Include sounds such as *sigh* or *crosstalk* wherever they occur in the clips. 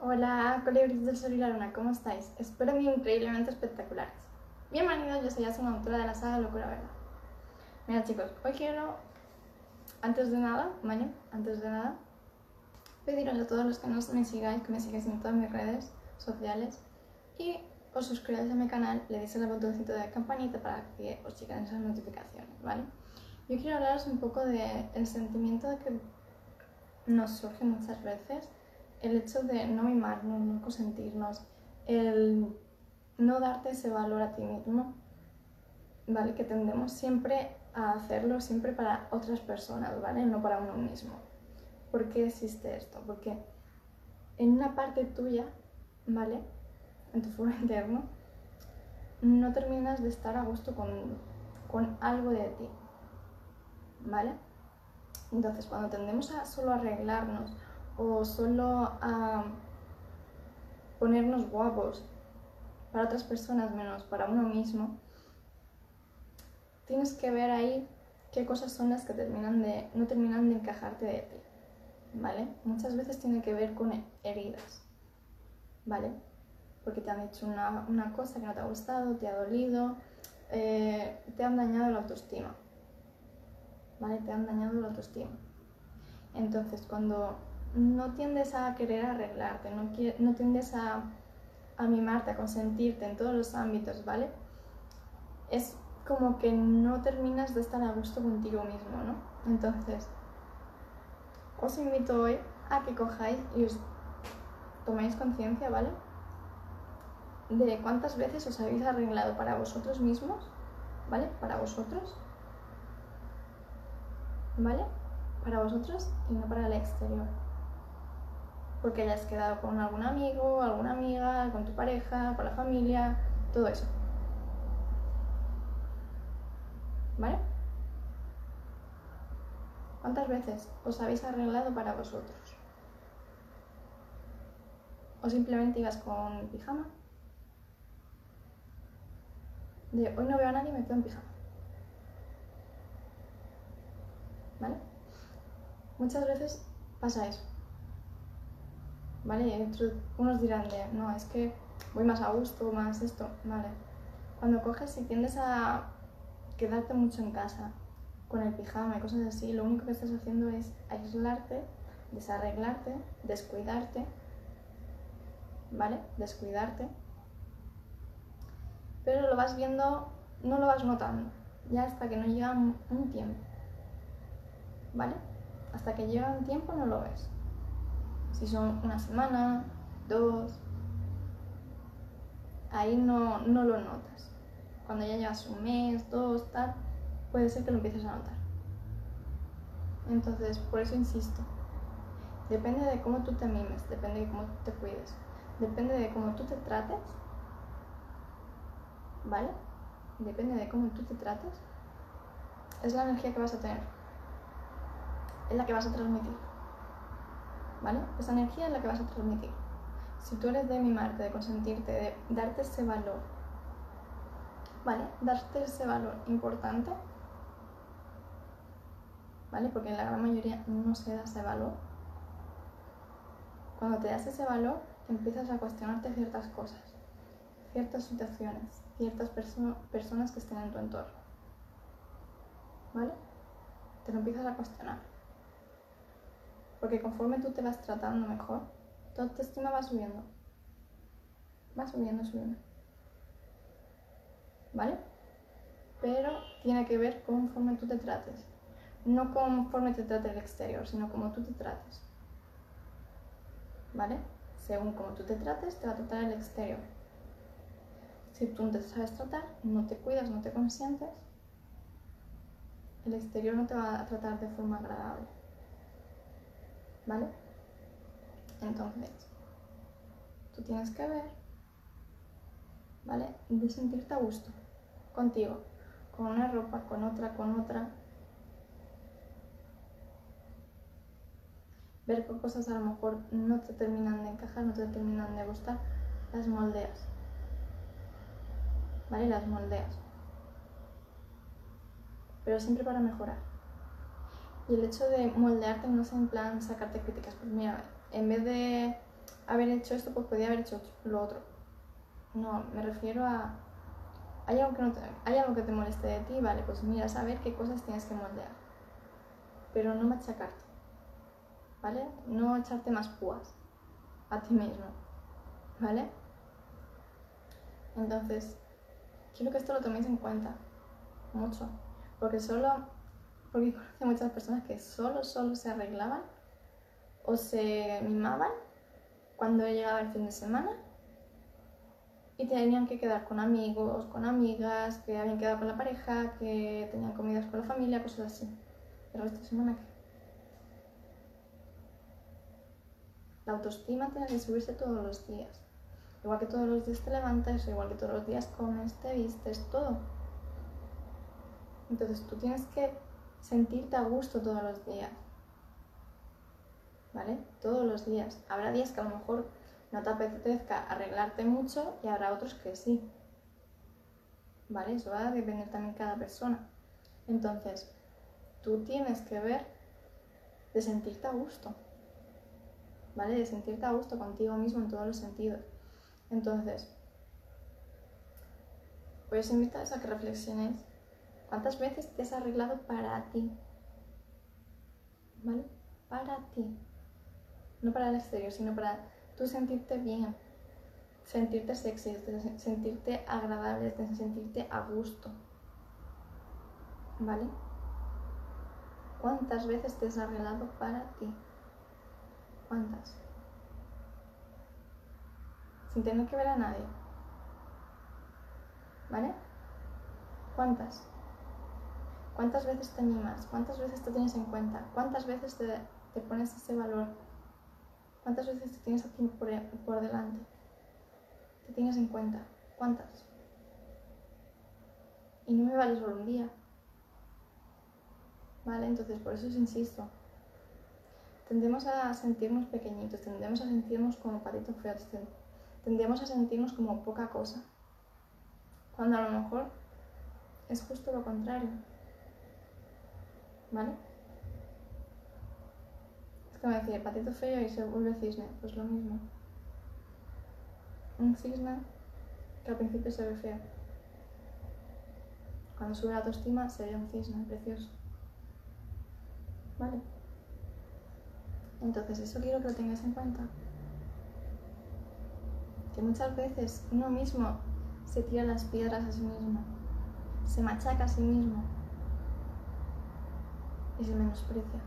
Hola, colibríes del sol y la luna, ¿cómo estáis? Espero que increíblemente espectaculares. Bienvenidos, yo soy Asuna, autora de la saga Locura Verdad. Mira chicos, hoy quiero, antes de nada, ¿vale? Antes de nada, pediros a todos los que no me sigáis, que me sigáis en todas mis redes sociales y os suscribáis a mi canal, le deis el botoncito de campanita para que os lleguen esas notificaciones, ¿vale? Yo quiero hablaros un poco del sentimiento de que nos surge muchas veces el hecho de no mimarnos, no consentirnos, el no darte ese valor a ti mismo, ¿vale? Que tendemos siempre a hacerlo siempre para otras personas, ¿vale? No para uno mismo. ¿Por qué existe esto? Porque en una parte tuya, ¿vale? En tu foro *laughs* interno, no terminas de estar a gusto con, con algo de ti, ¿vale? Entonces, cuando tendemos a solo arreglarnos o solo a ponernos guapos para otras personas menos para uno mismo, tienes que ver ahí qué cosas son las que terminan de, no terminan de encajarte de ti, ¿vale? Muchas veces tiene que ver con heridas, ¿vale? Porque te han dicho una, una cosa que no te ha gustado, te ha dolido, eh, te han dañado la autoestima, ¿vale? Te han dañado la autoestima. Entonces, cuando no tiendes a querer arreglarte, no, no tiendes a, mimarte, a consentirte en todos los ámbitos, ¿vale? Es como que no terminas de estar a gusto contigo mismo, ¿no? Entonces, os invito hoy a que cojáis y os toméis conciencia, ¿vale? De cuántas veces os habéis arreglado para vosotros mismos, ¿vale? Para vosotros, ¿vale? Para vosotros y no para el exterior porque hayas quedado con algún amigo, alguna amiga, con tu pareja, con la familia, todo eso. ¿Vale? ¿Cuántas veces os habéis arreglado para vosotros? ¿O simplemente ibas con pijama? De hoy no veo a nadie, me quedo en pijama. ¿Vale? Muchas veces pasa eso. ¿Vale? Y unos dirán de, no, es que voy más a gusto, más esto, ¿vale? Cuando coges y tiendes a quedarte mucho en casa, con el pijama y cosas así, lo único que estás haciendo es aislarte, desarreglarte, descuidarte, ¿vale? Descuidarte. Pero lo vas viendo, no lo vas notando, ya hasta que no llega un tiempo, ¿vale? Hasta que llega un tiempo no lo ves. Si son una semana, dos, ahí no, no lo notas. Cuando ya llevas un mes, dos, tal, puede ser que lo empieces a notar. Entonces, por eso insisto, depende de cómo tú te mimes, depende de cómo tú te cuides, depende de cómo tú te trates, ¿vale? Depende de cómo tú te trates, es la energía que vas a tener, es la que vas a transmitir. ¿Vale? Esa energía es la que vas a transmitir. Si tú eres de mimarte, de consentirte, de darte ese valor, ¿vale? Darte ese valor importante, ¿vale? Porque la gran mayoría no se da ese valor. Cuando te das ese valor, empiezas a cuestionarte ciertas cosas, ciertas situaciones, ciertas personas que estén en tu entorno. ¿Vale? Te lo empiezas a cuestionar. Porque conforme tú te vas tratando mejor, tu autoestima va subiendo. Va subiendo, subiendo. ¿Vale? Pero tiene que ver conforme tú te trates. No conforme te trate el exterior, sino como tú te trates. ¿Vale? Según como tú te trates, te va a tratar el exterior. Si tú no te sabes tratar, no te cuidas, no te consientes, el exterior no te va a tratar de forma agradable. ¿Vale? Entonces, tú tienes que ver, ¿vale? De sentirte a gusto contigo, con una ropa, con otra, con otra. Ver qué cosas a lo mejor no te terminan de encajar, no te terminan de gustar, las moldeas. ¿Vale? Las moldeas. Pero siempre para mejorar. Y el hecho de moldearte no es en plan sacarte críticas, pues mira, en vez de haber hecho esto, pues podía haber hecho lo otro. No, me refiero a... ¿Hay algo, que no te, ¿Hay algo que te moleste de ti? Vale, pues mira, saber qué cosas tienes que moldear. Pero no machacarte. ¿Vale? No echarte más púas a ti mismo. ¿Vale? Entonces, quiero que esto lo toméis en cuenta. Mucho. Porque solo... Porque conozco muchas personas que solo, solo se arreglaban o se mimaban cuando llegaba el fin de semana y tenían que quedar con amigos, con amigas, que habían quedado con la pareja, que tenían comidas con la familia, cosas así. Pero esta semana qué? La autoestima tiene que subirse todos los días. Igual que todos los días te levantas, igual que todos los días comes, te vistes, todo. Entonces tú tienes que sentirte a gusto todos los días. ¿Vale? Todos los días. Habrá días que a lo mejor no te apetezca arreglarte mucho y habrá otros que sí. ¿Vale? Eso va a depender también cada persona. Entonces, tú tienes que ver de sentirte a gusto. ¿Vale? De sentirte a gusto contigo mismo en todos los sentidos. Entonces, pues invitar a que reflexiones cuántas veces te has arreglado para ti. ¿Vale? Para ti. No para el exterior, sino para tú sentirte bien, sentirte sexy, sentirte agradable, sentirte a gusto. ¿Vale? ¿Cuántas veces te has arreglado para ti? ¿Cuántas? Sin tener que ver a nadie. ¿Vale? ¿Cuántas? ¿Cuántas veces te animas? ¿Cuántas veces te tienes en cuenta? ¿Cuántas veces te, te pones ese valor ¿Cuántas veces te tienes aquí por, por delante? ¿Te tienes en cuenta? ¿Cuántas? Y no me vale solo un día. ¿Vale? Entonces, por eso os insisto. Tendemos a sentirnos pequeñitos, tendemos a sentirnos como patitos feos, tendemos a sentirnos como poca cosa. Cuando a lo mejor es justo lo contrario. ¿Vale? Es como decir, patito feo y se vuelve cisne, pues lo mismo. Un cisne que al principio se ve feo. Cuando sube la autoestima se ve un cisne precioso. ¿Vale? Entonces eso quiero que lo tengas en cuenta. Que muchas veces uno mismo se tira las piedras a sí mismo, se machaca a sí mismo y se menosprecia.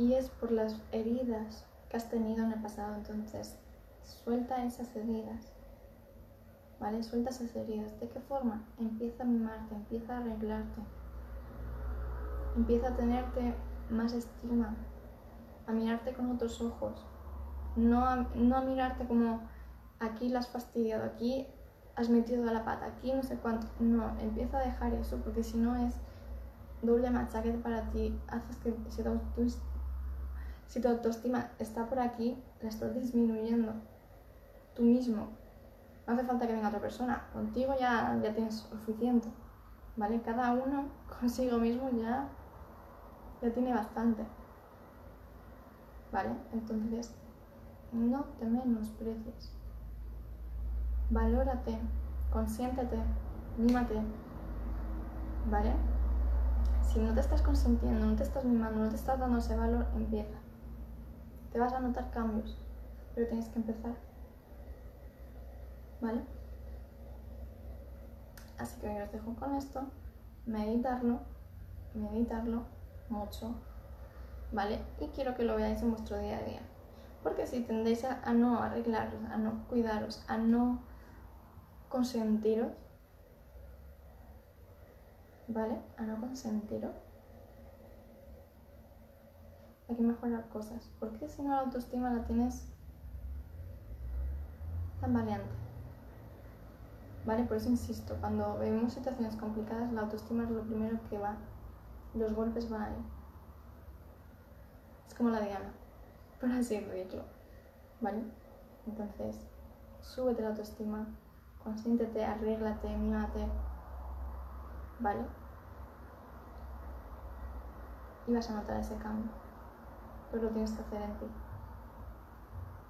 y es por las heridas que has tenido en el pasado. Entonces, suelta esas heridas. ¿Vale? Suelta esas heridas. ¿De qué forma? Empieza a mimarte, empieza a arreglarte. Empieza a tenerte más estima, a mirarte con otros ojos. No a, no a mirarte como aquí la has fastidiado, aquí has metido la pata, aquí no sé cuánto. No, empieza a dejar eso porque si no es doble machaque para ti. Haces que se te, si tu autoestima está por aquí, la estás disminuyendo tú mismo. No hace falta que venga otra persona, contigo ya, ya tienes suficiente, ¿vale? Cada uno *laughs* consigo mismo ya, ya tiene bastante, ¿vale? Entonces, no te menosprecies. Valórate, consiéntete, mímate, ¿vale? Si no te estás consintiendo, no te estás mimando, no te estás dando ese valor, empieza. Te vas a notar cambios, pero tienes que empezar. ¿Vale? Así que os dejo con esto. Meditarlo, meditarlo mucho. ¿Vale? Y quiero que lo veáis en vuestro día a día. Porque si tendéis a, a no arreglaros, a no cuidaros, a no consentiros, ¿vale? A no consentiros hay que mejorar cosas. Porque si no la autoestima la tienes tan valiente? ¿Vale? Por eso insisto, cuando vemos situaciones complicadas, la autoestima es lo primero que va. Los golpes van ahí. Es como la diana, por así decirlo. ¿Vale? Entonces, súbete la autoestima, consiéntete, arréglate, mímate. ¿Vale? y vas a notar ese cambio. Pero lo tienes que hacer en ti.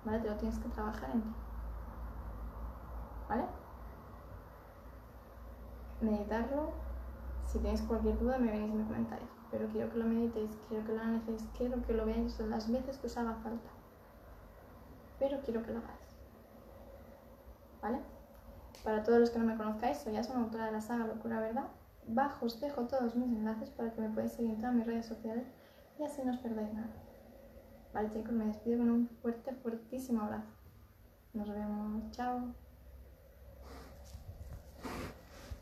¿Vale? Te lo tienes que trabajar en ti. ¿Vale? Meditarlo. Si tenéis cualquier duda me venís y me comentáis. Pero quiero que lo meditéis, quiero que lo analicéis, quiero que lo veáis las veces que os haga falta. Pero quiero que lo hagáis. ¿Vale? Para todos los que no me conozcáis, soy Asma, autora de la saga Locura Verdad. Bajo os dejo todos mis enlaces para que me podáis seguir en todas mis redes sociales y así no os perdáis nada. Vale chicos, me despido con un fuerte, fuertísimo abrazo. Nos vemos. Chao.